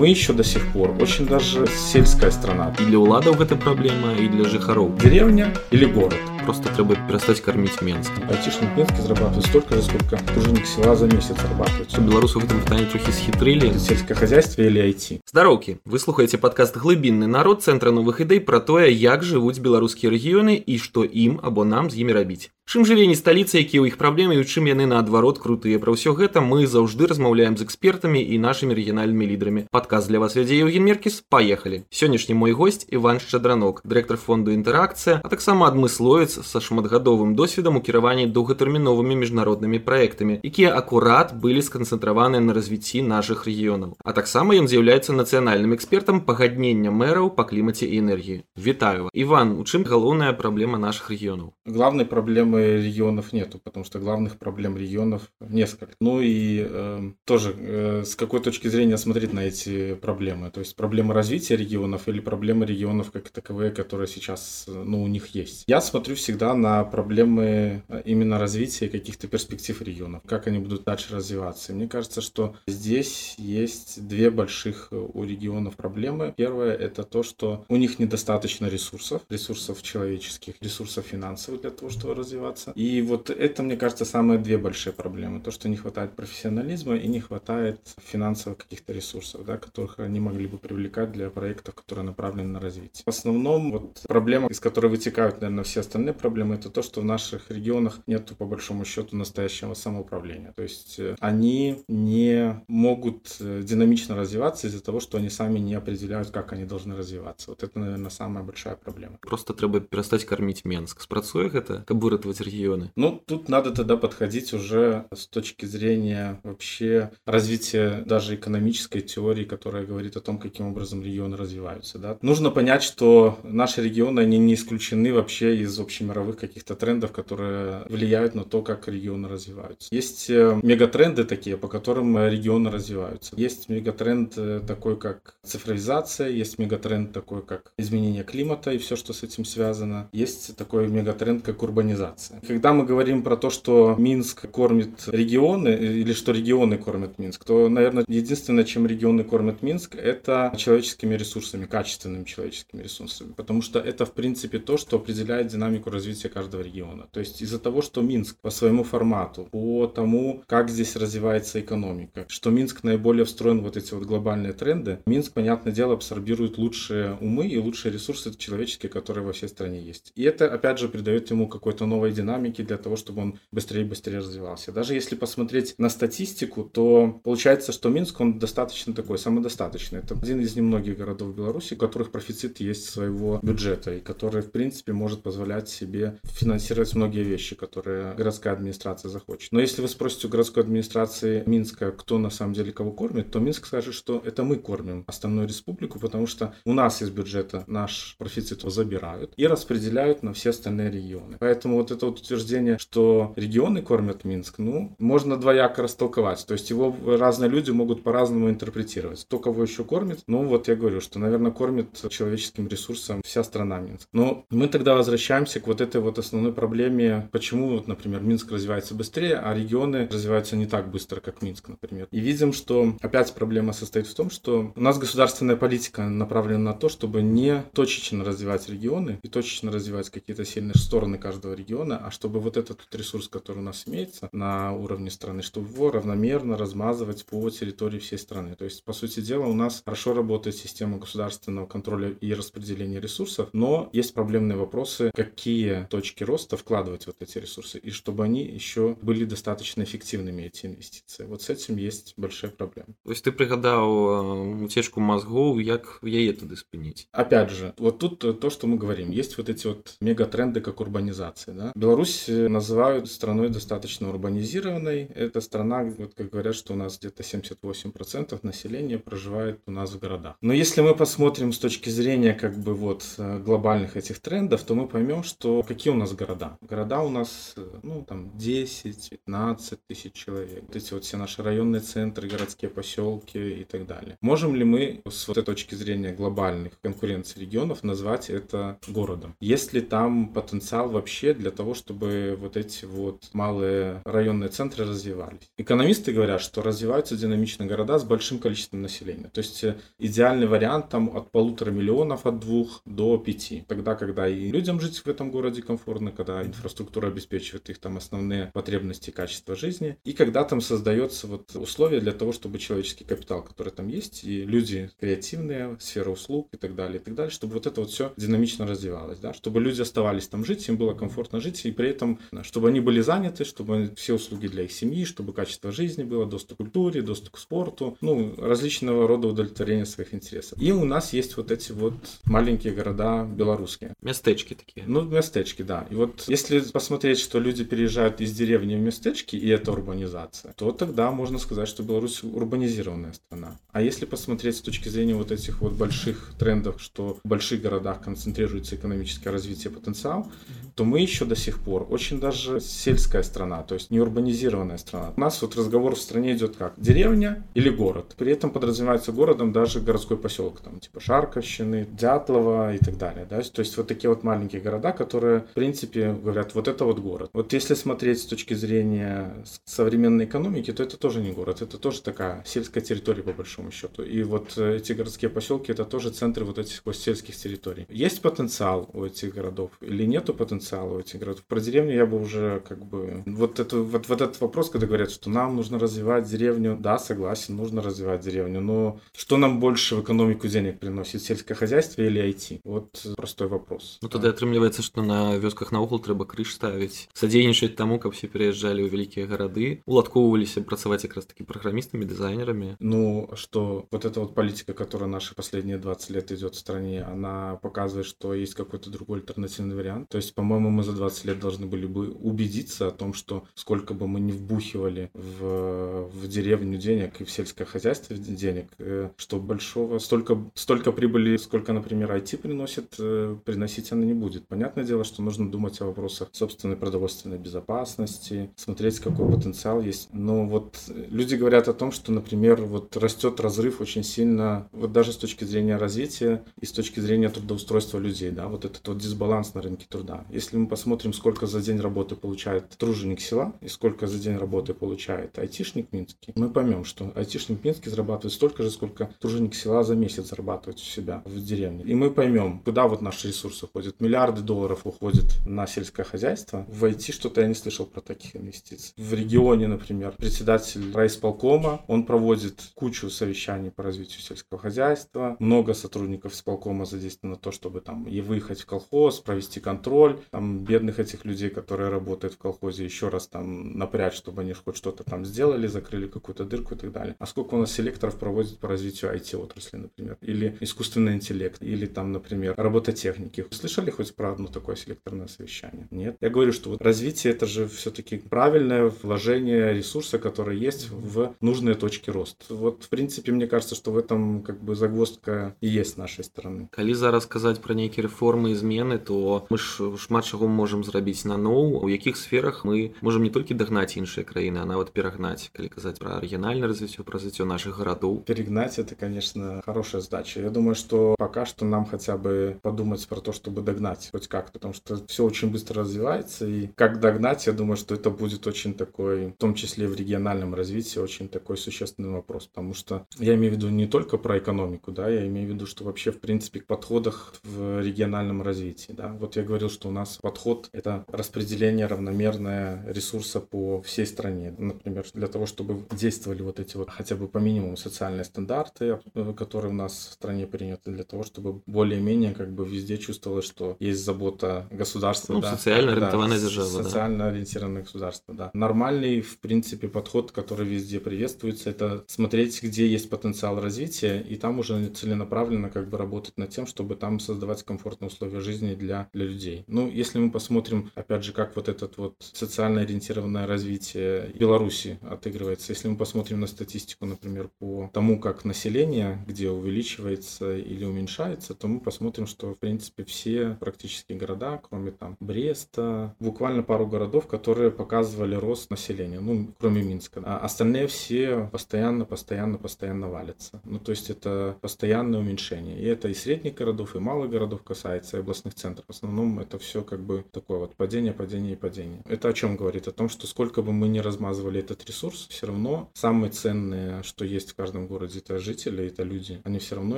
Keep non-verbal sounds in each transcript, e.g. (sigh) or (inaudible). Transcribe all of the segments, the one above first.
мы еще до сих пор очень даже сельская страна. І для ўладаў гэта праблема і для жыхароў. Деревня или город? Просто трэба перастаць карміць Менск. Айтишник в Минске зарабатывает столько же, сколько труженик села за месяц зарабатывает. Беларусы ў гэтым пытанні трохі схітрылі. Сельское хозяйство или IT? Здароўкі, вы слухаеце падкаст глыбінны народ цэнтра новых ідэй пра тое, як жывуць беларускія рэгіёны і што ім або нам з імі рабіць. Чым жыве не сталіца, якія ў іх праблемы і у чым яны наадварот крутыя. Пра ўсё гэта мы заўжды размаўляем з экспертамі і нашымі рэгіянальнымі лідарамі. Падказ для вас вядзе Евген Меркіс. Паехалі. Сённяшні мой госць Іван Шчадранок, дырэктар фонду інтэракцыя, а таксама адмысловец са шматгадовым досведам у кіраванні доўгатэрміновымі міжнароднымі праектамі, якія акурат былі сканцэнтраваны на развіцці нашых рэгіёнаў. А таксама ён з'яўляецца нацыянальным экспертам пагаднення мэраў па клімаце і энергіі. Вітаю. Іван, у чым галоўная праблема нашых рэгіёнаў? Главной проблемы регионов нету, потому что главных проблем регионов несколько. Ну и э, тоже э, с какой точки зрения смотреть на эти проблемы? То есть проблемы развития регионов или проблемы регионов как таковые, которые сейчас ну, у них есть? Я смотрю всегда на проблемы э, именно развития каких-то перспектив регионов, как они будут дальше развиваться. И мне кажется, что здесь есть две больших э, у регионов проблемы. Первое это то, что у них недостаточно ресурсов, ресурсов человеческих, ресурсов финансовых для того, чтобы развиваться. И вот это, мне кажется, самые две большие проблемы. То, что не хватает профессионализма и не хватает финансовых каких-то ресурсов, да, которых они могли бы привлекать для проектов, которые направлены на развитие. В основном вот проблема, из которой вытекают, наверное, все остальные проблемы, это то, что в наших регионах нет, по большому счету, настоящего самоуправления. То есть э, они не могут э, динамично развиваться из-за того, что они сами не определяют, как они должны развиваться. Вот это, наверное, самая большая проблема. Просто треба перестать кормить Менск. Спрацуе гэта, каб выратаваць регионы? Ну, тут надо тогда подходить уже с точки зрения вообще развития даже экономической теории, которая говорит о том, каким образом регионы развиваются. Да? Нужно понять, что наши регионы, они не исключены вообще из общемировых каких-то трендов, которые влияют на то, как регионы развиваются. Есть э, мегатренды такие, по которым регионы развиваются. Есть мегатренд э, такой, как цифровизация, есть мегатренд такой, как изменение климата и все, что с этим связано. Есть такой мегатренд, как урбанизация. Когда мы говорим про то, что Минск кормит регионы, или что регионы кормят Минск, то, наверное, единственное, чем регионы кормят Минск, это человеческими ресурсами, качественными человеческими ресурсами. Потому что это, в принципе, то, что определяет динамику развития каждого региона. То есть из-за того, что Минск по своему формату, по тому, как здесь развивается экономика, что Минск наиболее встроен в вот эти вот глобальные тренды, Минск, понятное дело, абсорбирует лучшие умы и лучшие ресурсы человеческие, которые во всей стране есть. И это, опять же, придает ему какой-то новой динамики для того, чтобы он быстрее и быстрее развивался. Даже если посмотреть на статистику, то получается, что Минск, он достаточно такой, самодостаточный. Это один из немногих городов Беларуси, у которых профицит есть своего бюджета, и который, в принципе, может позволять себе финансировать многие вещи, которые городская администрация захочет. Но если вы спросите у городской администрации Минска, кто на самом деле кого кормит, то Минск скажет, что это мы кормим остальную республику, потому что у нас из бюджета наш профицит забирают и распределяют на все остальные регионы. Поэтому вот это вот утверждение, что регионы кормят Минск, ну, можно двояко растолковать. То есть его разные люди могут по-разному интерпретировать. Кто кого еще кормит, ну, вот я говорю, что, наверное, кормит человеческим ресурсом вся страна Минск. Но мы тогда возвращаемся к вот этой вот основной проблеме, почему, вот, например, Минск развивается быстрее, а регионы развиваются не так быстро, как Минск, например. И видим, что опять проблема состоит в том, что у нас государственная политика направлена на то, чтобы не точечно развивать регионы и точечно развивать какие-то сильные стороны каждого региона, а чтобы вот этот ресурс, который у нас имеется на уровне страны, чтобы его равномерно размазывать по территории всей страны. То есть, по сути дела, у нас хорошо работает система государственного контроля и распределения ресурсов, но есть проблемные вопросы, какие точки роста вкладывать вот эти ресурсы, и чтобы они еще были достаточно эффективными, эти инвестиции. Вот с этим есть большая проблема. То есть ты пригадал утечку мозгов, как яе тады спыніць опять же вот тут то что мы говорим есть вот эти вот мегатренды как урбанизация да? Беларусь э, называют страной достаточно урбанизированной. Это страна, вот как говорят, что у нас где-то 78% населения проживает у нас в городах. Но если мы посмотрим с точки зрения как бы вот э, глобальных этих трендов, то мы поймем, что какие у нас города. Города у нас, э, ну, там 10-15 тысяч человек. Вот эти вот все наши районные центры, городские поселки и так далее. Можем ли мы с вот этой точки зрения глобальных конкуренций регионов назвать это городом? Если там потенциал потенциал вообще для того, чтобы вот эти вот малые районные центры развивались. Экономисты говорят, что развиваются динамично города с большим количеством населения. То есть э, идеальный вариант там от полутора миллионов, от двух до пяти. Тогда, когда и людям жить в этом городе комфортно, когда инфраструктура обеспечивает их там основные потребности и качество жизни, и когда там создается вот условия для того, чтобы человеческий капитал, который там есть, и люди креативные, сфера услуг и так далее, и так далее, чтобы вот это вот все динамично развивалось, да, чтобы люди оставались там жить, им было комфортно жить, и при этом, чтобы они были заняты, чтобы все услуги для их семьи, чтобы качество жизни было, доступ к культуре, доступ к спорту, ну, различного рода удовлетворения своих интересов. И у нас есть вот эти вот маленькие города белорусские. Местечки такие. Ну, местечки, да. И вот если посмотреть, что люди переезжают из деревни в местечки, и это урбанизация, то тогда можно сказать, что Беларусь урбанизированная страна. А если посмотреть с точки зрения вот этих вот больших трендов, что в больших городах концентрируется экономическое развитие, потенциал, то мы еще до сих пор очень даже сельская страна, то есть не урбанизированная страна. У нас вот разговор в стране идет как? Деревня или город? При этом подразумевается городом даже городской поселок, там типа Шарковщины, Дятлова и так далее. Да? То есть вот такие вот маленькие города, которые в принципе говорят, вот это вот город. Вот если смотреть с точки зрения современной экономики, то это тоже не город, это тоже такая сельская территория по большому счету. И вот эти городские поселки это тоже центры вот этих вот сельских территорий. Есть потенциал у этих городов или нету потенциала у этих городов? Про деревню я бы уже как бы... Вот, это, вот, вот этот вопрос, когда говорят, что нам нужно развивать деревню, да, согласен, нужно развивать деревню, но что нам больше в экономику денег приносит, сельское хозяйство или IT? Вот простой вопрос. Ну тогда атрымліваецца, што на вёсках наогул трэба крыж ставіць, садзейнічаць таму, каб все переезжали ў вялікія гарады, уладкоўваліся працаваць якраз таки программистами, дизайнерами. Ну, что вот эта вот политика, которая наши последние 20 лет идет в стране, она показывает, что есть какой-то другой альтернативный вариант. То есть, по-моему, мы за 20 лет должны были бы убедиться о том, что сколько бы мы не вбухивали в, в деревню денег и в сельское хозяйство денег, э, что большого, столько, столько прибыли, сколько, например, IT приносит, э, приносить она не будет. Понятное дело, что нужно думать о вопросах собственной продовольственной безопасности, смотреть, какой потенциал есть. Но вот люди говорят о том, что, например, вот растет разрыв очень сильно, вот даже с точки зрения развития и с точки зрения трудоустройства людей, да, вот этот вот дисбаланс на рынке труда. Если мы посмотрим, сколько за день работы получает труженик села и сколько за день работы получает айтишник минский, мы поймем, что айтишник минский зарабатывает столько же, сколько труженик села за месяц зарабатывает у себя в деревне. И мы поймем, куда вот наши ресурсы уходят. Миллиарды долларов уходят на сельское хозяйство. В IT что-то я не слышал про таких инвестиций. В регионе, например, председатель райисполкома, он проводит кучу совещаний по развитию сельского хозяйства. Много сотрудников исполкома задействовано на то, чтобы там и выехать в колхоз, провести контроль, там бедных этих людей, которые работают в колхозе, еще раз там напрячь, чтобы они хоть что-то там сделали, закрыли какую-то дырку и так далее. А сколько у нас селекторов проводит по развитию IT-отрасли, например, или искусственный интеллект, или там, например, робототехники. Слышали хоть про одно такое селекторное совещание? Нет. Я говорю, что вот развитие это же все-таки правильное вложение ресурса, который есть в нужные точки роста. Вот, в принципе, мне кажется, что в этом как бы загвоздка и есть с нашей стороны. Калі зараз казаць пра нейкія рэформы і змены, то мы ж шмат чаго можам зрабіць наноў, у якіх сферах мы можам не толькі дагнаць іншыя краіны, а нават перагнаць, калі казаць пра рэгіянальнае развіццё, пра развіццё наших гарадоў. Перегнать это, конечно, хорошая задача. Я думаю, что пока что нам хотя бы подумать про то, чтобы догнать хоть как, потому что все очень быстро развивается, и как догнать, я думаю, что это будет очень такой, в том числе в региональном развитии, очень такой существенный вопрос, потому что я имею в виду не только про экономику, да, я имею в виду, что вообще, в принципе, к подходах в региональном развитии, да. Вот я говорил, что у нас подход — это распределение равномерное ресурса по всей стране. Например, для того, чтобы действовали вот эти вот хотя бы по минимуму социальные стандарты, э, которые у нас в стране приняты, для того, чтобы более-менее как бы везде чувствовалось, что есть забота государства. Ну, да, социально да, ориентованная держава, да. Социально ориентированное государство, да. Нормальный, в принципе, подход, который везде приветствуется, это смотреть, где есть потенциал развития, и там уже целенаправленно как бы работать над тем, чтобы там создавать комфортные условия жизни для, для людей. Ну, если мы посмотрим, опять же, как вот этот вот социально ориентированное развитие Беларуси отыгрывается, если мы посмотрим на статистику, например, по тому, как население, где увеличивается или уменьшается, то мы посмотрим, что, в принципе, все практически города, кроме там Бреста, буквально пару городов, которые показывали рост населения, ну, кроме Минска. А остальные все постоянно, постоянно, постоянно валятся. Ну, то есть это постоянное уменьшение. И это и средних городов, и малых городов касается, и областных центров. В основном это все как бы такое вот падение, падение и падение. Это о чем говорит? О том, что сколько бы мы ни размазывали этот ресурс, все равно самые ценные, что есть в каждом городе, это жители, это люди. Они все равно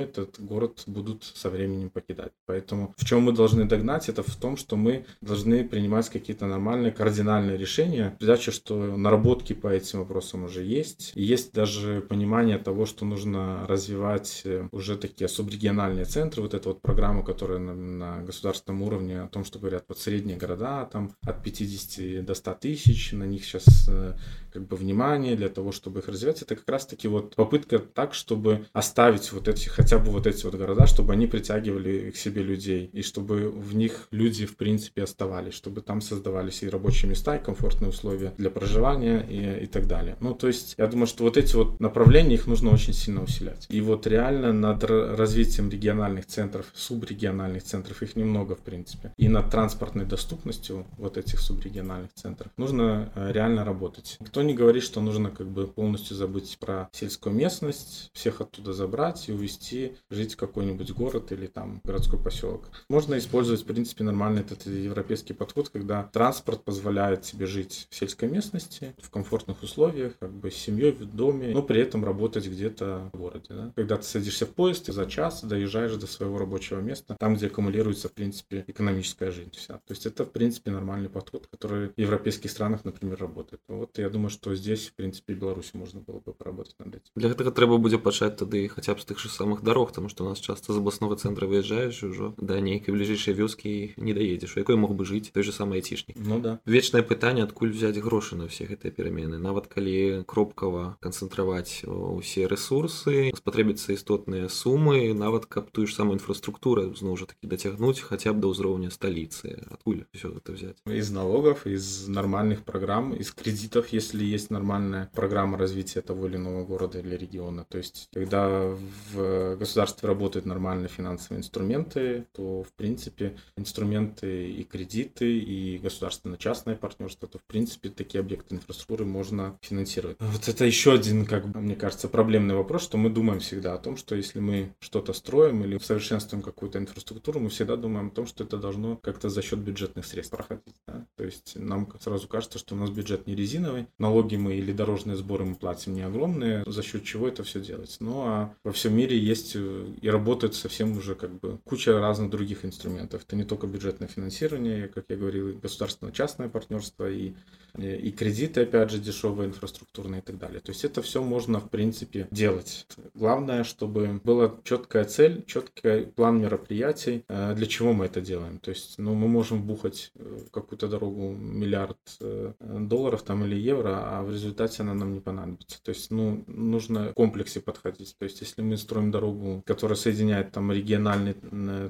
этот город будут со временем покидать. Поэтому в чем мы должны догнать, это в том, что мы должны принимать какие-то нормальные кардинальные решения. Передача, что наработки по этим вопросам уже есть. И есть даже понимание того, что нужно развивать э, уже такие субрегиональные центры. Вот эта вот программа, которая на, на государственном уровне о том, что говорят, вот средние города, там от 50 до 100 тысяч, на них сейчас э, как бы внимание для того, чтобы их развивать. Это как раз-таки вот попытка так, чтобы оставить вот эти, хотя бы вот эти вот города, чтобы они притягивали к себе людей, и чтобы в них люди, в принципе, оставались, чтобы там создавались и рабочие места, и комфортные условия для проживания и, и так далее. Ну, то есть, я думаю, что вот эти вот направления, их нужно очень сильно усилять. И вот реально над развитием региональных центров, субрегиональных центров, их немного, в принципе, и над транспортной доступностью вот этих субрегиональных центров нужно э, реально работать. Кто не говорит, что нужно как бы полностью забыть про сельскую местность, всех оттуда забрать и увезти жить в какой-нибудь город или там городской поселок. Можно использовать, в принципе, нормальный этот европейский подход, когда транспорт позволяет тебе жить в сельской местности, в комфортных условиях, как бы с семьей в доме, но при этом работать где-то в городе. Да? Когда ты садишься в поезд, ты за час доезжаешь до своего рабочего места, там, где аккумулируется, в принципе, экономическая жизнь вся. То есть это, в принципе, нормальный подход, который в европейских странах, например, работает. Вот я думаю, что здесь, в принципе, Беларуси можно было бы поработать над этим. Для гэтага трэба будзе пачаць тады хаця б з тых же самых дарог, тому што у нас часто з абласнога цэнтра выязджаеш ўжо да нейкай бліжэйшай вёскі не даедзеш, у якой мог бы жыць той же самый айцішнік. Ну да. Вечнае пытанне, адкуль взяць грошы на ўсе гэтыя перамены. Нават калі кропкава канцэнтраваць усе рэсурсы, спатрэбіцца істотныя сумы, нават каб тую ж самую інфраструктуру зноў жа такі дацягнуць хаця б да ўзроўня сталіцы. Адкуль все это взять? Из налогов, из нормальных программ, из кредитов, если есть нормальная программа развития того или иного города или региона. То есть, когда в государстве работают нормальные финансовые инструменты, то, в принципе, инструменты и кредиты, и государственно-частное партнерство, то, в принципе, такие объекты инфраструктуры можно финансировать. Вот это еще один, как бы, мне кажется, проблемный вопрос, что мы думаем всегда о том, что если мы что-то строим или совершенствуем какую-то инфраструктуру, мы всегда думаем о том, что это должно как-то за счет бюджетных средств проходить. Да? То есть нам сразу кажется, что у нас бюджет не резиновый, налоги мы или дорожные сборы мы платим не огромные, за счет чего это все делается. Ну а во всем мире есть э, и работает совсем уже как бы куча разных других инструментов. Это не только бюджетное финансирование, как я говорил, государственно-частное партнерство и и кредиты, опять же, дешевые, инфраструктурные и так далее. То есть это все можно, в принципе, делать. Главное, чтобы была четкая цель, четкий план мероприятий, э, для чего мы это делаем. То есть, ну, мы можем бухать э, какую-то дорогу миллиард э, долларов там или евро, а в результате она нам не понадобится. То есть, ну, нужно в комплексе подходить. То есть, если мы строим дорогу, которая соединяет там региональный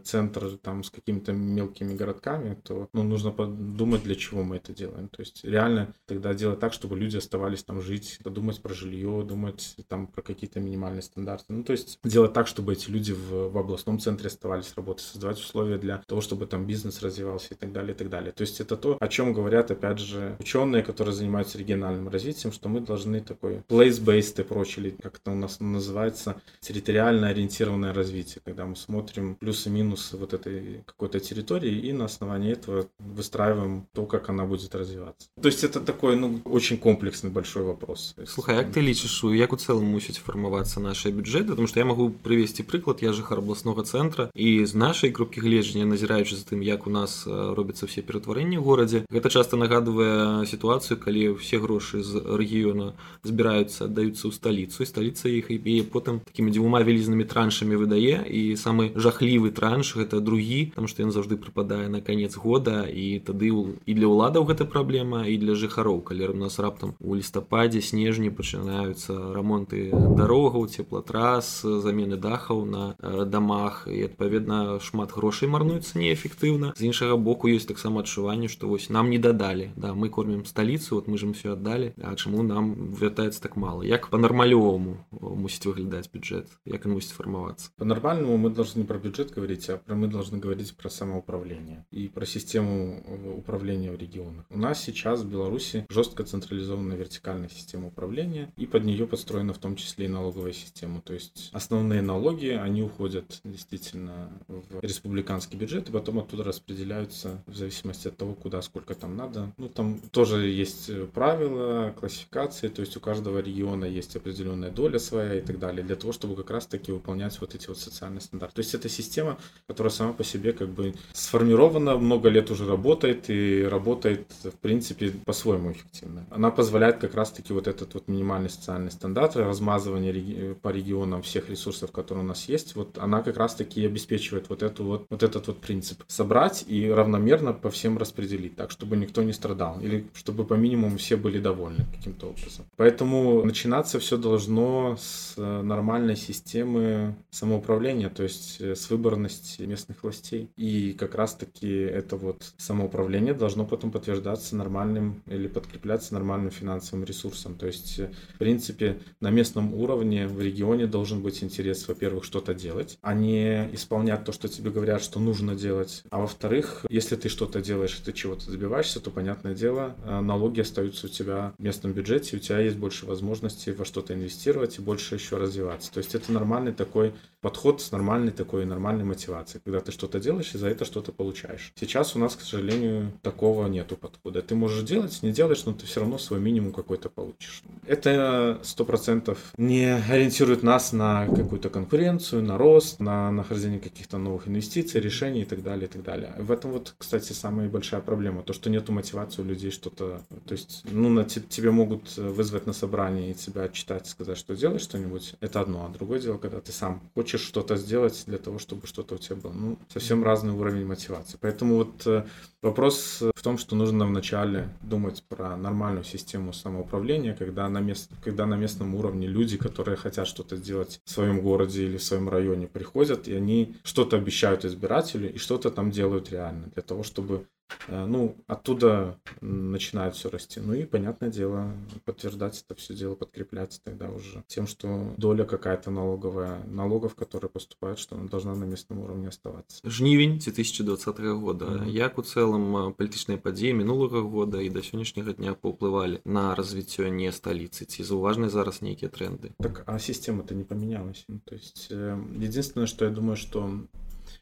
центр там с какими-то мелкими городками, то ну, нужно подумать, для чего мы это делаем. То есть, реально тогда делать так, чтобы люди оставались там жить, думать про жилье, думать там про какие-то минимальные стандарты. Ну, то есть делать так, чтобы эти люди в, в областном центре оставались работать, создавать условия для того, чтобы там бизнес развивался и так далее, и так далее. То есть это то, о чем говорят, опять же, ученые, которые занимаются региональным развитием, что мы должны такой place-based approach, или как это у нас называется, территориально ориентированное развитие, когда мы смотрим плюсы-минусы вот этой какой-то территории и на основании этого выстраиваем то, как она будет развиваться. То есть это такой ну очень комплексный большой вопрос Слухай, як ты лічыш як у цэлым мусіць фармавацца наши бюджеты потому что я могу прывесці прыклад я жыхар абласнога цэнтра і з нашай кропкі гледжання назіраючы за тым як у нас робяцца все ператварэнні горадзе. Гэта часто нагадывае сітуацыю калі все грошы з рэгіёна збіраюцца аддаюцца ў сталіцу і сталіца іх і потым такімі дзвюма вялізнымі траншамі выдае. І самы жахлівы транш гэта другі там што ён заўжды прыпадае на канец года і тады і для ўладаў гэта праблема і для жыхароў калі у нас раптам у лістападзе снежні пачынаюцца рамонты дарогаў цеплатрас замены дахаў на дамах і адпаведна шмат грошай марнуецца неэфектыўна з іншага боку ёсць таксама адчуванне што вось нам не дадалі да мы кормім сталіцу вот мы ж все аддалі А чаму нам вяртаецца так мало як по-нармалёваму мусіць выглядаць бюджет як он мусіць фармавацца по-нормальному мы должны не про бюджет говорить а про мы должны говорить про самоуправление и про систему управления в регионах у нас сейчас Беларуси жестко централизованная вертикальная система управления, и под нее построена в том числе и налоговая система. То есть основные налоги, они уходят действительно в республиканский бюджет, и потом оттуда распределяются в зависимости от того, куда, сколько там надо. Ну, там тоже есть э, правила, классификации, то есть у каждого региона есть определенная доля своя и так далее, для того, чтобы как раз-таки выполнять вот эти вот социальные стандарты. То есть это система, которая сама по себе как бы сформирована, много лет уже работает и работает, в принципе, по-своему эффективно. Она позволяет как раз-таки вот этот вот минимальный социальный стандарт, размазывание по регионам всех ресурсов, которые у нас есть, вот она как раз-таки обеспечивает вот, эту вот, вот этот вот принцип. Собрать и равномерно по всем распределить, так, чтобы никто не страдал, или чтобы по минимуму все были довольны каким-то образом. Поэтому начинаться все должно с нормальной системы самоуправления, то есть э, с выборности местных властей. И как раз-таки это вот самоуправление должно потом подтверждаться нормальным или подкрепляться нормальным финансовым ресурсом. То есть, э, в принципе, на местном уровне в регионе должен быть интерес, во-первых, что-то делать, а не исполнять то, что тебе говорят, что нужно делать. А во-вторых, если ты что-то делаешь ты чего-то добиваешься, то, понятное дело, э, налоги остаются у тебя в местном бюджете, у тебя есть больше возможностей во что-то инвестировать и больше еще развиваться. То есть это нормальный такой подход с нормальной такой нормальной мотивацией, когда ты что-то делаешь и за это что-то получаешь. Сейчас у нас, к сожалению, такого нету подхода. Ты можешь делать, не делаешь, но ты все равно свой минимум какой-то получишь. Это сто процентов не ориентирует нас на какую-то конкуренцию, на рост, на нахождение каких-то новых инвестиций, решений и так далее, и так далее. В этом вот, кстати, самая большая проблема, то, что нету мотивации у людей что-то, то есть, ну, на тебе могут вызвать на собрание и тебя отчитать, сказать, что делаешь что-нибудь, это одно, а другое дело, когда ты сам хочешь что-то сделать для того, чтобы что-то у тебя было. Ну, совсем разный уровень мотивации. Поэтому вот э, Вопрос в том, что нужно вначале думать про нормальную систему самоуправления, когда на, мест, когда на местном уровне люди, которые хотят что-то сделать в своем городе или в своем районе, приходят, и они что-то обещают избирателю и что-то там делают реально, для того, чтобы Э, ну, оттуда начинает все расти. Ну и, понятное дело, подтверждать это все дело, подкреплять тогда уже тем, что доля какая-то налоговая, налогов, которые поступают, что она должна на местном уровне оставаться. Жнівень 2020 года. Mm -hmm. Як у целом палітычныя падзеі мінулага года і да сённяшняга дня паўплывалі на развіццё не сталіцы ці заўважныя зараз нейкія тренды так а система-то не поменялась ну, то есть э, единственное что я думаю что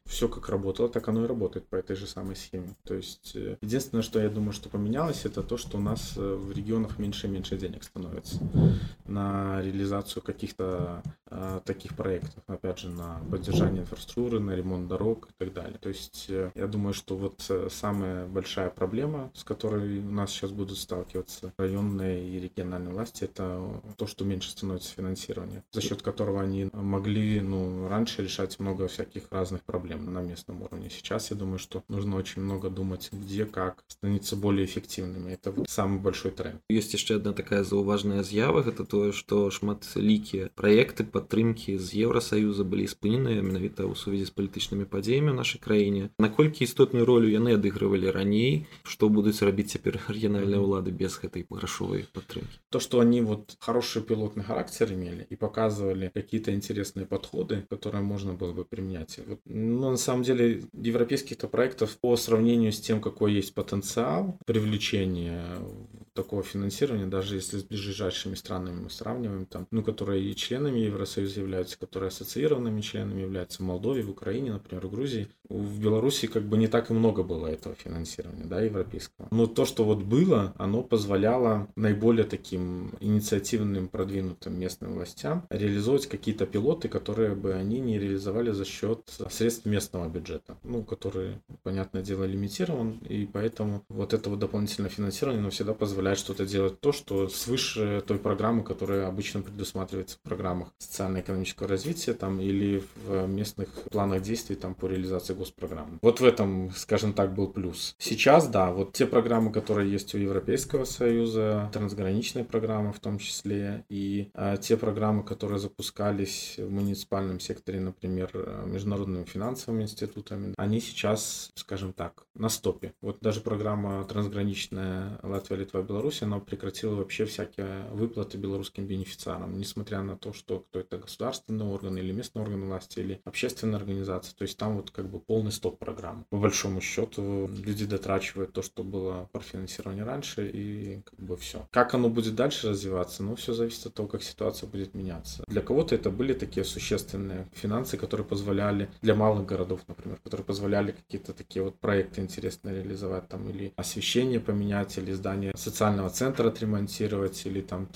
все как работало, так оно и работает по этой же самой схеме. То есть э, единственное, что я думаю, что поменялось, это то, что у нас э, в регионах меньше и меньше денег становится на реализацию каких-то таких проектов, опять же, на поддержание инфраструктуры, на ремонт дорог и так далее. То есть э, я думаю, что вот самая большая проблема, с которой у нас сейчас будут сталкиваться районные и региональные власти, это то, что меньше становится финансирование, за счет которого они могли ну, раньше решать много всяких разных проблем на местном уровне. Сейчас я думаю, что нужно очень много думать, где, как становиться более эффективными. Это вот самый большой тренд. Есть еще одна такая зауважная з'ява, это то, что шматлікія проекты падтрымкі з Евросоюза былі спыненыя менавіта ў сувязі з палітычнымі падзеямі ў нашай краіне. Наколькі істотную ролю яны адыгрывалі раней, што будуць рабіць цяпер рэгіянальныя ўлады без гэтай грашовай падтрымкі. То, что они вот хороший пилотный характер имели и показывали какие-то интересные подходы, которые можно было бы применять. Вот, ну, на самом деле, европейских-то проектов по сравнению с тем, какой есть потенциал привлечения такого финансирования, даже если с ближайшими странами мы сравниваем, там, ну, которые и членами Евросоюза являются, которые ассоциированными членами являются в Молдове, в Украине, например, в Грузии. В Беларуси как бы не так и много было этого финансирования, да, европейского. Но то, что вот было, оно позволяло наиболее таким инициативным, продвинутым местным властям реализовывать какие-то пилоты, которые бы они не реализовали за счет средств местного бюджета, ну, который, понятное дело, лимитирован, и поэтому вот это вот дополнительное финансирование, оно всегда позволяет что-то делать то, что свыше той программы, которая обычно предусматривается в программах социально-экономического развития там или в местных планах действий там по реализации госпрограмм. Вот в этом, скажем так, был плюс. Сейчас, да, вот те программы, которые есть у Европейского Союза, трансграничные программы в том числе, и а, те программы, которые запускались в муниципальном секторе, например, международными финансовыми институтами, они сейчас, скажем так, на стопе. Вот даже программа трансграничная Латвия, Литва, Беларуси, оно прекратило вообще всякие выплаты белорусским бенефициарам, несмотря на то, что кто это государственный орган или местный орган власти или общественная организация. То есть там вот как бы полный стоп программы. По большому счету люди дотрачивают то, что было профинансирование раньше и как бы все. Как оно будет дальше развиваться? Ну, все зависит от того, как ситуация будет меняться. Для кого-то это были такие существенные финансы, которые позволяли для малых городов, например, которые позволяли какие-то такие вот проекты интересные реализовать там или освещение поменять, или здание социального центра отремонтировать, или там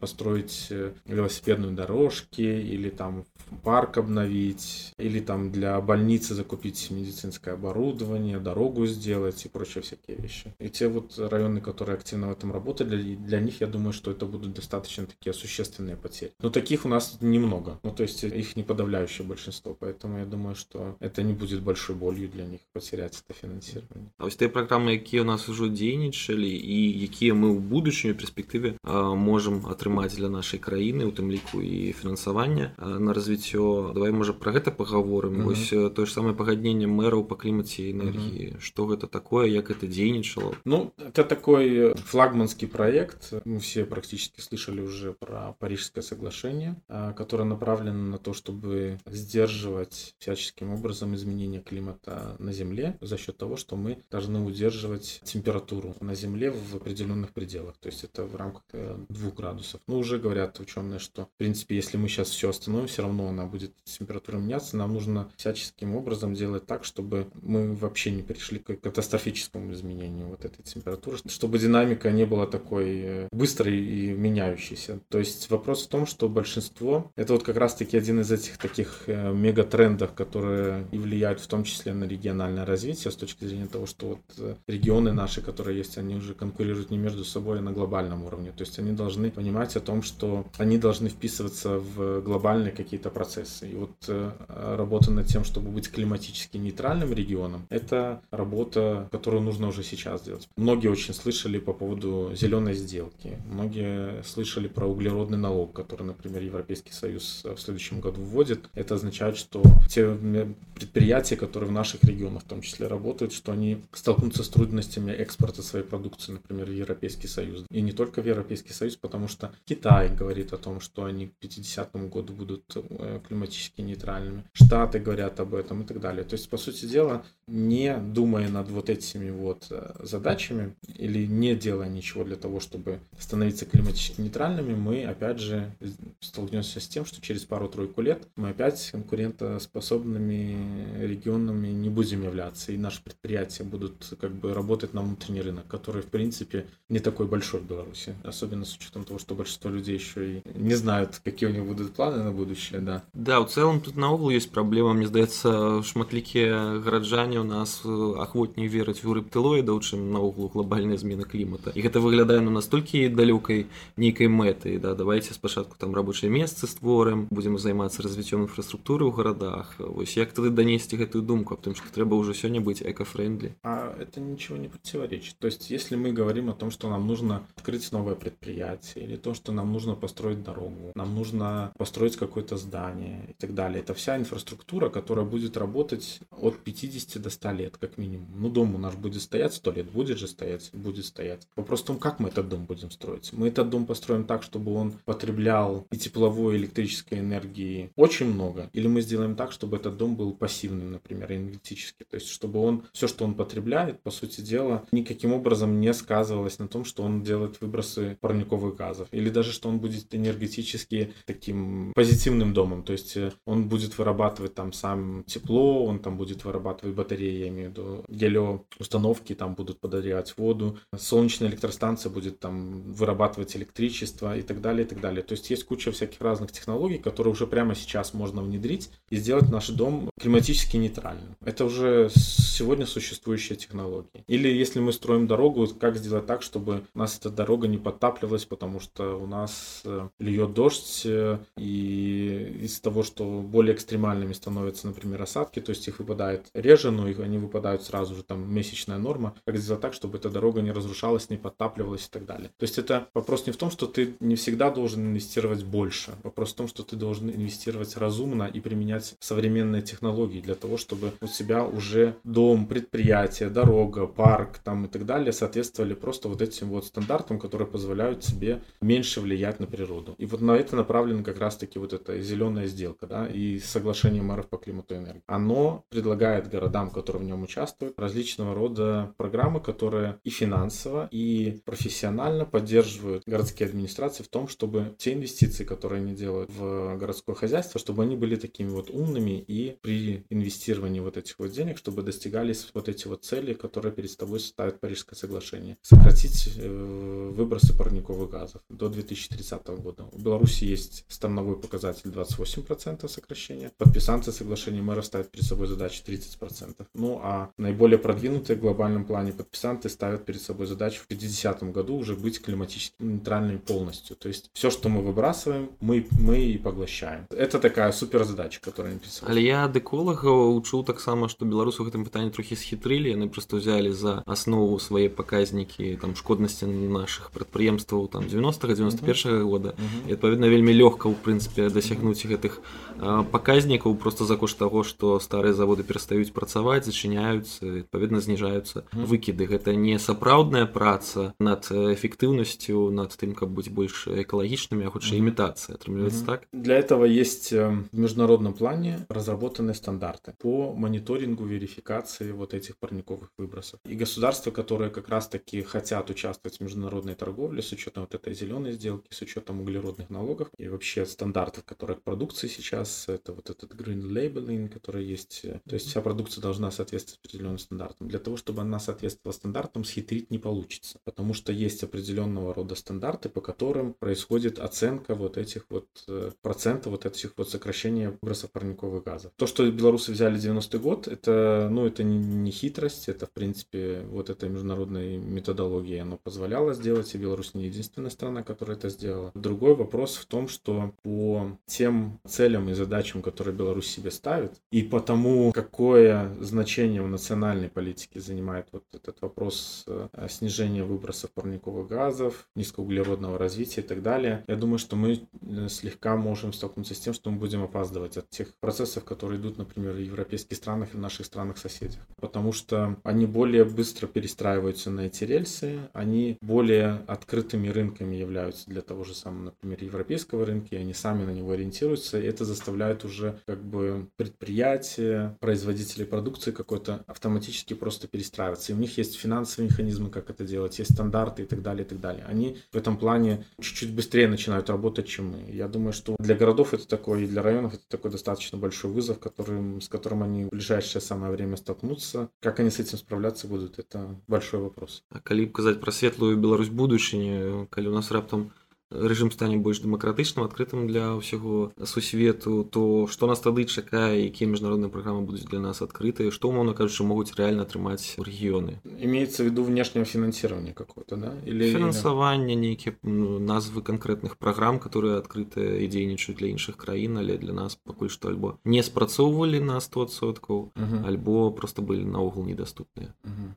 построить э, велосипедную дорожки, или там парк обновить, или там для больницы закупить медицинское оборудование, дорогу сделать и прочие всякие вещи. И те вот районы, которые активно в этом работали, для них, я думаю, что это будут достаточно такие существенные потери. Но таких у нас немного. Ну, то есть их не подавляющее большинство. Поэтому я думаю, что это не будет большой болью для них потерять это финансирование. А вот те программы, какие у нас уже дзейнічалі і якія мы ў будучыню перспектыве можам атрымаць для нашай краіны у тым ліку і фінансавання на развіццё давай можа про гэта паговорым mm -hmm. вось тое ж самае пагадненне мэраў па клімаце энергіі mm -hmm. что гэта такое як это дзейнічало ну это такой флагманский проект мы все практически слышали уже про парижское соглашение которое направлено на то чтобы сдерживать всяческим образом изменение климата на земле за счет того что мы должны удерживать температуру на Земле в определенных пределах. То есть это в рамках 2 э, градусов. Но уже говорят ученые, что в принципе, если мы сейчас все остановим, все равно она будет температура меняться. Нам нужно всяческим образом делать так, чтобы мы вообще не пришли к катастрофическому изменению вот этой температуры, чтобы динамика не была такой э, быстрой и меняющейся. То есть вопрос в том, что большинство, это вот как раз-таки один из этих таких э, мегатрендов, которые и влияют в том числе на региональное развитие с точки зрения того, что вот регионы наши, которые есть, они уже конкурируют не между собой, а на глобальном уровне. То есть они должны понимать о том, что они должны вписываться в глобальные какие-то процессы. И вот э, работа над тем, чтобы быть климатически нейтральным регионом, это работа, которую нужно уже сейчас делать. Многие очень слышали по поводу зеленой сделки. Многие слышали про углеродный налог, который, например, Европейский Союз в следующем году вводит. Это означает, что те предприятия, которые в наших регионах в том числе работают, что они столкнутся с трудностями экспорта своей продукции, например, в Европейский Союз. И не только в Европейский Союз, потому что Китай говорит о том, что они к 50 году будут э, климатически нейтральными. Штаты говорят об этом и так далее. То есть, по сути дела, не думая над вот этими вот э, задачами или не делая ничего для того, чтобы становиться климатически нейтральными, мы опять же столкнемся с тем, что через пару-тройку лет мы опять конкурентоспособными регионами не будем являться, и наши предприятия будут как бы работать на внутренний рынок, который, в принципе, не такой большой в Беларуси. Особенно с учетом того, что большинство людей еще и не знают, какие у них будут планы на будущее, да. Да, в целом тут на углу есть проблема. Мне здаецца, шматлікія гараджане у нас э, ахвотней верыць у рэптылоідаў, чым на углу глобальная змена клімата. І гэта выглядае ну, настолькі далёкай нейкай мэты. Да, давайте спачатку там рабочыя месцы створым, будзем займацца развіццём инфраструктуры ў гарадах. Вось як тады данесці гэтую думку аб тым, што трэба ўжо сёння быць экафрендли. А это ничего не противоречит. То есть, если мы говорим о том, что нам нужно открыть новое предприятие, или то, что нам нужно построить дорогу, нам нужно построить какое-то здание и так далее, это вся инфраструктура, которая будет работать от 50 до 100 лет, как минимум. Ну, дом у нас будет стоять 100 лет, будет же стоять, будет стоять. Вопрос в том, как мы этот дом будем строить. Мы этот дом построим так, чтобы он потреблял и тепловой, и электрической энергии очень много, или мы сделаем так, чтобы этот дом был пассивным, например, энергетически, то есть чтобы он, все, что он потребляет, по сути дела, никаким образом не сказывалось на том, что он делает выбросы парниковых газов, или даже что он будет энергетически таким позитивным домом, то есть э, он будет вырабатывать там сам тепло, он там будет вырабатывать батареи, я имею в виду гелиоустановки, там будут подогревать воду, солнечная электростанция будет там вырабатывать электричество и так далее, и так далее. То есть есть куча всяких разных технологий, которые уже прямо сейчас можно внедрить и сделать наш дом климатически нейтральным. Это уже сегодня существующие технологии. Или если мы строим дорогу, как сделать так, чтобы у нас эта дорога не подтапливалась, потому что у нас э, льет дождь, э, и из-за того, что более экстремальными становятся, например, осадки, то есть их выпадает реже, но их, они выпадают сразу же, там месячная норма, как сделать так, чтобы эта дорога не разрушалась, не подтапливалась и так далее. То есть это вопрос не в том, что ты не всегда должен инвестировать больше, вопрос в том, что ты должен инвестировать разумно и применять современные технологии для того, чтобы у себя уже дом, предприятие, дорога, парк там и так далее соответствовали просто вот этим вот стандартам, которые позволяют себе меньше влиять на природу. И вот на это направлена как раз-таки вот эта зеленая сделка, да, и соглашение мэров по климату и энергии. Оно предлагает городам, которые в нем участвуют, различного рода программы, которые и финансово, и профессионально поддерживают городские администрации в том, чтобы те инвестиции, которые они делают в городское хозяйство, чтобы они были такими вот умными и при инвестировании вот этих вот денег, чтобы достигались вот эти вот цели, которые перед собой ставит Парижское соглашение. Сократить э, выбросы парниковых газов до 2030 года. В Беларуси есть становой показатель 28% сокращения. Подписанты соглашения мэра ставят перед собой задачу 30%. Ну а наиболее продвинутые в глобальном плане подписанты ставят перед собой задачу в 50 году уже быть климатически нейтральными полностью. То есть все, что мы выбрасываем, мы, мы и поглощаем. Это такая супер задача, которая они перед Але я ад эколагаў чуў таксама, што беларусы ў гэтым пытанні трохі схітрылі, яны просто ўзялі за аснову свае паказнікі там шкоднасці наших прадпрыемстваў там 90 91 -го года. Uh -huh. І адпаведна вельмі лёгка ў прынцыпе дасягнуць гэтых паказнікаў просто за кошт таго, што старыя заводы перастаюць працаваць, зачыняюцца, адпаведна зніжаюцца uh -huh. выкіды. Гэта не сапраўдная праца над эфектыўнасцю, над тым, каб быць больш экалагічнымі, а хутчэй імітацыя атрымліваецца uh -huh. так. Для этого есть э, в международном плане разработаны стандарты по мониторингу, верификации вот этих парниковых выбросов. И государства, которые как раз-таки хотят участвовать в международной торговле с учетом вот этой зеленой сделки, с учетом углеродных налогов и вообще стандартов, которые к продукции сейчас, это вот этот green labeling, который есть. То есть вся продукция должна соответствовать определенным стандартам. Для того, чтобы она соответствовала стандартам, схитрить не получится, потому что есть определенного рода стандарты, по которым происходит оценка вот этих вот э, процентов вот этих вот сокращения выбросов парниковых газов. То, что белорусы взяли 90-й год, это, ну, это не, хитрость, это, в принципе, вот этой международной методологии оно позволяло сделать, и Беларусь не единственная страна, которая это сделала. Другой вопрос в том, что по тем целям и задачам, которые Беларусь себе ставит, и по тому, какое значение в национальной политике занимает вот этот вопрос э, снижения выбросов парниковых газов, низкоуглеродного развития и так далее, я думаю, что мы э, слегка можем столкнуться с тем, что мы будем опаздывать от тех процессов, которые идут, например, в европейских странах и в наших странах-соседях. Потому что они более быстро перестраиваются на эти рельсы, они более открытыми рынками являются для того же самого, например, европейского рынка, и они сами на него ориентируются, и это заставляет уже как бы предприятия, производители продукции какой-то автоматически просто перестраиваться. И у них есть финансовые механизмы, как это делать, есть стандарты и так далее, и так далее. Они в этом плане чуть-чуть быстрее начинают работать, чем мы. Я думаю, что для городов это такой, и для районов это такой достаточно большой вызов, который, с которым они в ближайшее самое время столкнутся. Как они с этим справляться будут, это большой вопрос. А калі пра светлую Беларусь будучыні, калі у нас раптам рэжым стане больш дэмакратычным адкрытым для ўсяго сусвету то што нас тады чакае якія міжнародныя праграмы будуць для нас адкрытыя што умоўна кажучы могуць рэальна атрымаць рэгіёны имеется в виду внешнего фінансирования какое-то да или фінансаванне нейкія ну, назвы канкрэтных праграм которые адкрытыя і дзейнічаюць для іншых краін але для нас пакуль што альбо не спрацоўвалі на 100соткаў альбо просто былі наогул недоступныя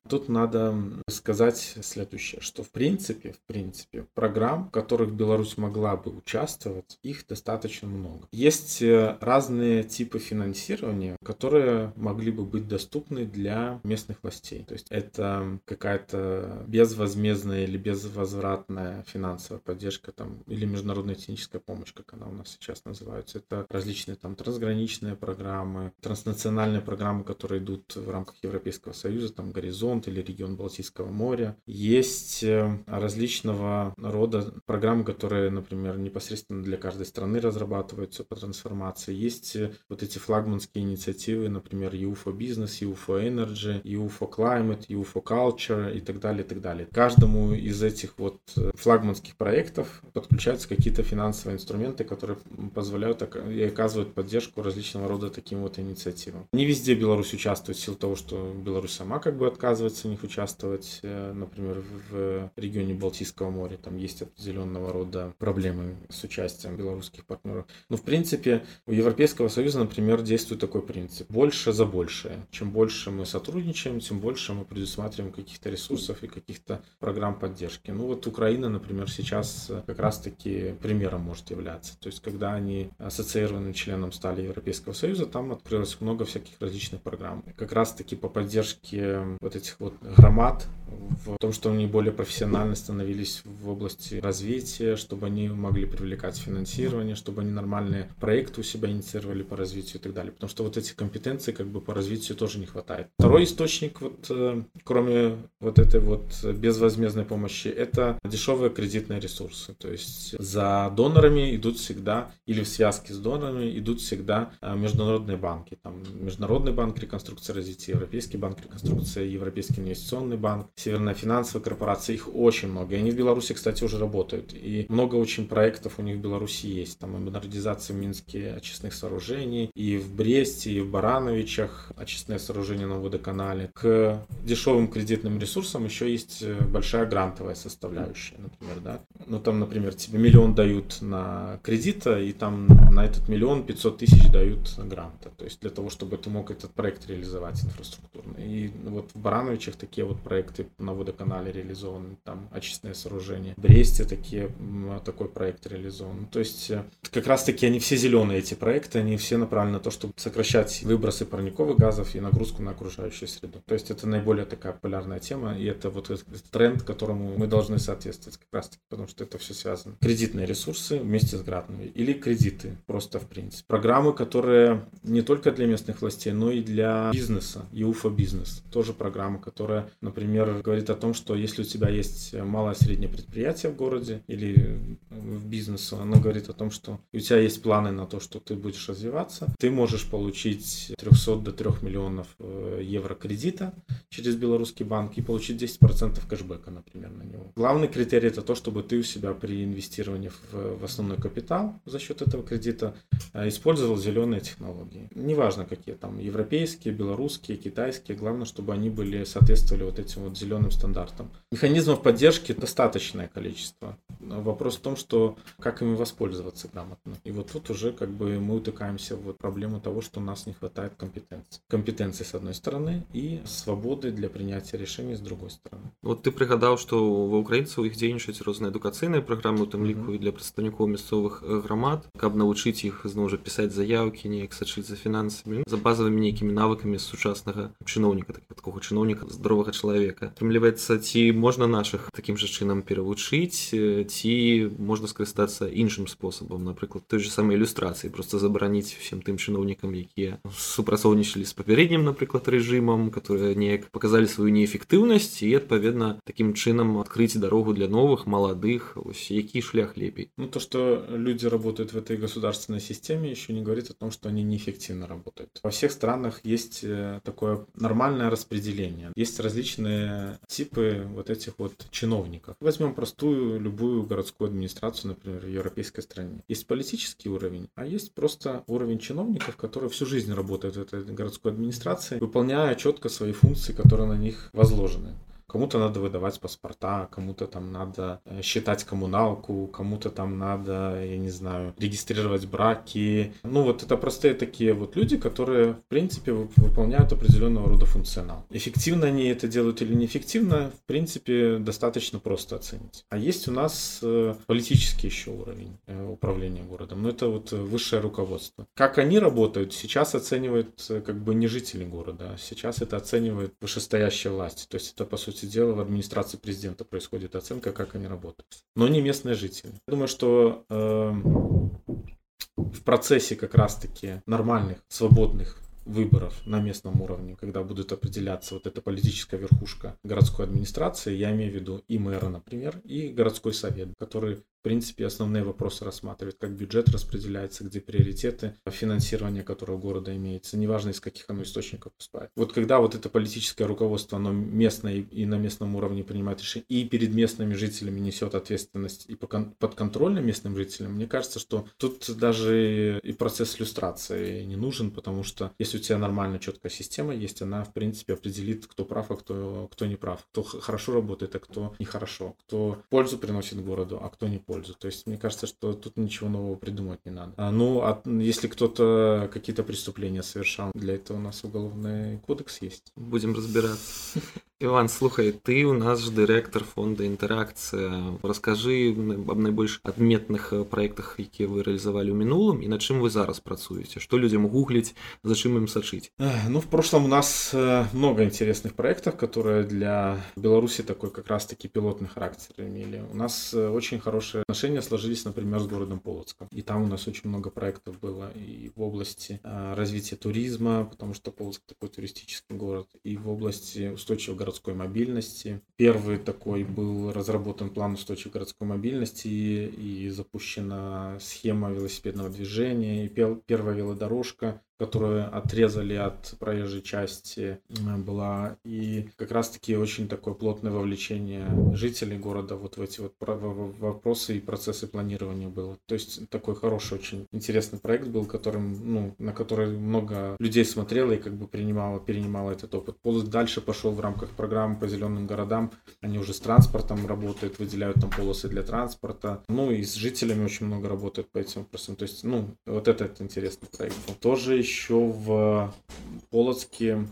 тут надо сказать следующее что в принципе в принципе программ которых был Беларусь могла бы участвовать, их достаточно много. Есть э, разные типы финансирования, которые могли бы быть доступны для местных властей. То есть это какая-то безвозмездная или безвозвратная финансовая поддержка там, или международная техническая помощь, как она у нас сейчас называется. Это различные там трансграничные программы, транснациональные программы, которые идут в рамках Европейского Союза, там Горизонт или регион Балтийского моря. Есть э, различного рода программы, которые, например, непосредственно для каждой страны разрабатываются по трансформации. Есть э, вот эти флагманские инициативы, например, EU for Business, EU for Energy, EU for Climate, EU for Culture и так далее, и так далее. Каждому из этих вот э, флагманских проектов подключаются какие-то финансовые инструменты, которые позволяют и оказывают поддержку различного рода таким вот инициативам. Не везде Беларусь участвует в силу того, что Беларусь сама как бы отказывается в них участвовать. Э, например, в регионе Балтийского моря там есть определенного рода рода проблемы с участием белорусских партнеров. Но, в принципе, у Европейского Союза, например, действует такой принцип. Больше за большее. Чем больше мы сотрудничаем, тем больше мы предусматриваем каких-то ресурсов и каких-то программ поддержки. Ну вот Украина, например, сейчас как раз-таки примером может являться. То есть, когда они ассоциированным членом стали Европейского Союза, там открылось много всяких различных программ. Как раз-таки по поддержке вот этих вот громад в том, что они более профессионально становились в области развития, чтобы они могли привлекать финансирование, чтобы они нормальные проекты у себя инициировали по развитию и так далее. Потому что вот этих компетенций как бы по развитию тоже не хватает. Второй источник, вот, э, кроме вот этой вот безвозмездной помощи, это дешевые кредитные ресурсы. То есть за донорами идут всегда, или в связке с донорами идут всегда э, международные банки. Там Международный банк реконструкции развития, Европейский банк реконструкции, Европейский инвестиционный банк, Северная финансовая корпорация, их очень много. И они в Беларуси, кстати, уже работают. И много очень проектов у них в Беларуси есть. Там и модернизация в Минске очистных сооружений, и в Бресте, и в Барановичах очистные сооружения на водоканале. К дешевым кредитным ресурсам еще есть э, большая грантовая составляющая, например, да. Ну, там, например, тебе миллион дают на кредита, и там на этот миллион 500 тысяч дают гранта. То есть для того, чтобы ты мог этот проект реализовать инфраструктурно. И вот в Барановичах такие вот проекты на водоканале реализованы, там очистные сооружения. В Бресте такие, такой проект реализован. То есть э, как раз таки они все зеленые, эти проекты, они все направлены на то, чтобы сокращать выбросы парниковых газов и нагрузку на окружающую среду. То есть это наиболее такая популярная тема, и это вот тренд, которому мы должны соответствовать как раз таки, потому что это все связано. Кредитные ресурсы вместе с грантами или кредиты просто в принципе. Программы, которые не только для местных властей, но и для бизнеса, ЕУФА бизнес. Тоже программа, которая, например, говорит о том, что если у тебя есть малое среднее предприятие в городе или в бизнесе, оно говорит о том, что у тебя есть планы на то, что ты будешь развиваться, ты можешь получить 300 до 3 миллионов э, евро кредита через белорусский банк и получить 10% кэшбэка, например, на него. Главный критерий это то, чтобы ты у себя при инвестировании в основной капитал за счет этого кредита э, использовал зеленые технологии. Неважно, какие там, европейские, белорусские, китайские, главное, чтобы они были, соответствовали вот этим вот зеленым стандартам. Механизмов поддержки достаточное количество. Вопрос в том, что как ими воспользоваться грамотно. И вот тут уже как бы мы утыкаемся в вот проблему того, что у нас не хватает компетенции. Компетенции с одной стороны и свободы для принятия решений с другой стороны. Вот ты пригадаў, што ва ўкраінцаў іх дзейнічаюць розныя адукацыйныя праграмы у тым ліку і для прадстаўнікоў мясцовых грамад, каб навучыць іх зноў жа пісаць заяўкі, неяк сачыць за фінансамі, за базавымі нейкімі навыкамі сучаснага чыноўніка, такога чыноўніка здаровага чалавека. Атрымліваецца, ці можна нашых такім жа чынам перавучыць, ці можна скарыстацца іншым спосабам, напрыклад, той же самай ілюстрацыі, просто забараніць усім тым чыноўнікам, якія супрацоўнічалі з папярэднім, напрыклад, рэжымам, которые неяк показалі сваю неэфектыўнасць і адпаведна такім чынам адкрыць дарогу для новых маладых ось які шлях лепей ну то что люди работают в этой государственной системе еще не говорит о том что они неэффективно работают. Во всех странах есть э, такое нормальное распределение. Есть различные типы вот этих вот чиновников. Возьмем простую любую городскую администрацию например в европейской стране. Есть политический уровень а есть просто уровень чиновников которые всю жизнь работают в этой городской администрации выполняя четко свои функции которые на них возложены. Кому-то надо выдавать паспорта, кому-то там надо э, считать коммуналку, кому-то там надо, я не знаю, регистрировать браки. Ну вот это простые такие вот люди, которые в принципе выполняют определенного рода функционал. Эффективно они это делают или неэффективно, в принципе, достаточно просто оценить. А есть у нас э, политический еще уровень э, управления городом, но это вот высшее руководство. Как они работают, сейчас оценивают как бы не жители города, а сейчас это оценивает вышестоящая власть. То есть это по сути сути дела, в администрации президента происходит оценка, как они работают. Но не местные жители. Я думаю, что э, в процессе как раз-таки нормальных, свободных выборов на местном уровне, когда будет определяться вот эта политическая верхушка городской администрации, я имею в виду и мэра, например, и городской совет, который принципе, основные вопросы рассматривает, как бюджет распределяется, где приоритеты финансирования которого города имеется, неважно из каких оно источников поступает. Вот когда вот это политическое руководство, оно местное и на местном уровне принимает решения, и перед местными жителями несет ответственность и подконтрольно местным жителям, мне кажется, что тут даже и процесс иллюстрации не нужен, потому что если у тебя нормальная четкая система есть, она, в принципе, определит, кто прав, а кто, кто не прав, кто хорошо работает, а кто нехорошо, кто пользу приносит городу, а кто не пользу. То есть мне кажется, что тут ничего нового придумать не надо. А, ну, а если кто-то какие-то преступления совершал, для этого у нас уголовный кодекс есть. Будем разбираться. (laughs) Іван слухай ты у нас ж дырэктар фонда інтэракцыя расскажы аб найбольш адметных праектах якія вы рэалізавалі ў мінулым і на чым вы зараз працуеце что людям гугліць за чым им сачыць ну в прошлом у нас э, много интересных проектов которые для беларуси такой как раз таки пилотный характер имели у нас э, очень хорошие отношения сложились например с городом полоцком и там у нас очень много проектов было и в области э, развития туризма потому что полоцк такой туристический город и в области устойчивого городской мобильности. Первый такой был разработан план устойчивой городской мобильности и запущена схема велосипедного движения, и первая велодорожка которую отрезали от проезжей части была. И как раз-таки очень такое плотное вовлечение жителей города вот в эти вот вопросы и процессы планирования было. То есть такой хороший, очень интересный проект был, которым, ну, на который много людей смотрело и как бы принимало, перенимало этот опыт. Полос дальше пошел в рамках программы по зеленым городам. Они уже с транспортом работают, выделяют там полосы для транспорта. Ну и с жителями очень много работают по этим вопросам. То есть, ну, вот это, это интересный проект был. Тоже еще в Полоцке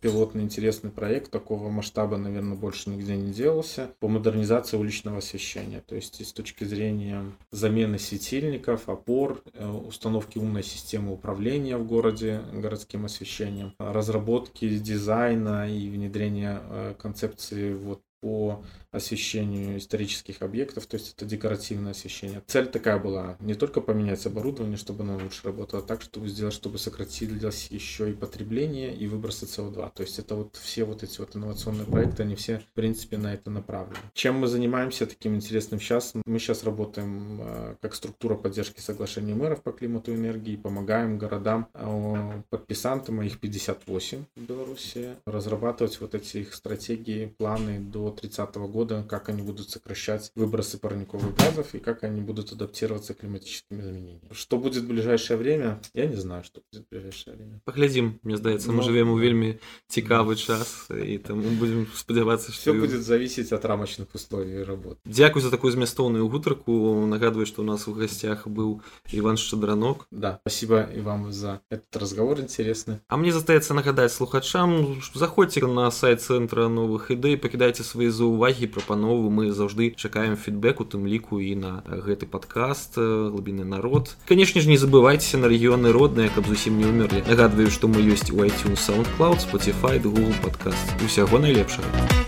пилотный интересный проект такого масштаба, наверное, больше нигде не делался по модернизации уличного освещения. То есть с точки зрения замены светильников, опор, э, установки умной системы управления в городе городским освещением, разработки дизайна и внедрения э, концепции вот по освещению исторических объектов, то есть это декоративное освещение. Цель такая была, не только поменять оборудование, чтобы оно лучше работало, а так, чтобы сделать, чтобы сократилось еще и потребление и выбросы СО2. То есть это вот все вот эти вот инновационные проекты, они все, в принципе, на это направлены. Чем мы занимаемся таким интересным сейчас? Мы сейчас работаем э, как структура поддержки соглашений мэров по климату и энергии, помогаем городам, э, подписантам, а их 58 в Беларуси, разрабатывать вот эти их стратегии, планы до 30 года года, как они будут сокращать выбросы парниковых газов и как они будут адаптироваться к климатическим изменениям. Что будет в ближайшее время, я не знаю, что будет в ближайшее время. Поглядим, мне здаецца, мы живем у вельмі цікавы час і там будем спадзявацца, что все будет зависеть от рамочных условий работы. Дякую за такую змястоўную гутарку. Нагадываю, что у нас в гостях был Иван Шчадранок. Да, спасибо и вам за этот разговор интересный. А мне застаецца нагадаць слухачам, заходзьце на сайт центра новых ідэй, пакідайце свае заўвагі прапановы мы заўжды чакаем фідбэк у тым ліку і на гэты падкаст глыбіны народ канешне ж не забывайцеся на рэгіёны родныя каб зусім не ўмерлі нагадваю што мы ёсць у iTunes soundcloud spotify google подкаст усяго найлепшага